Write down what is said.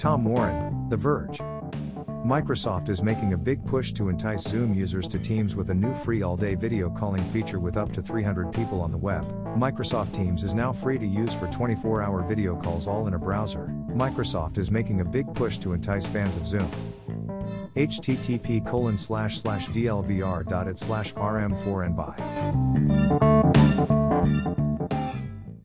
Tom Warren, The Verge. Microsoft is making a big push to entice Zoom users to Teams with a new free all day video calling feature with up to 300 people on the web. Microsoft Teams is now free to use for 24 hour video calls all in a browser. Microsoft is making a big push to entice fans of Zoom. http colon slash slash dlvr.it slash rm4 and buy.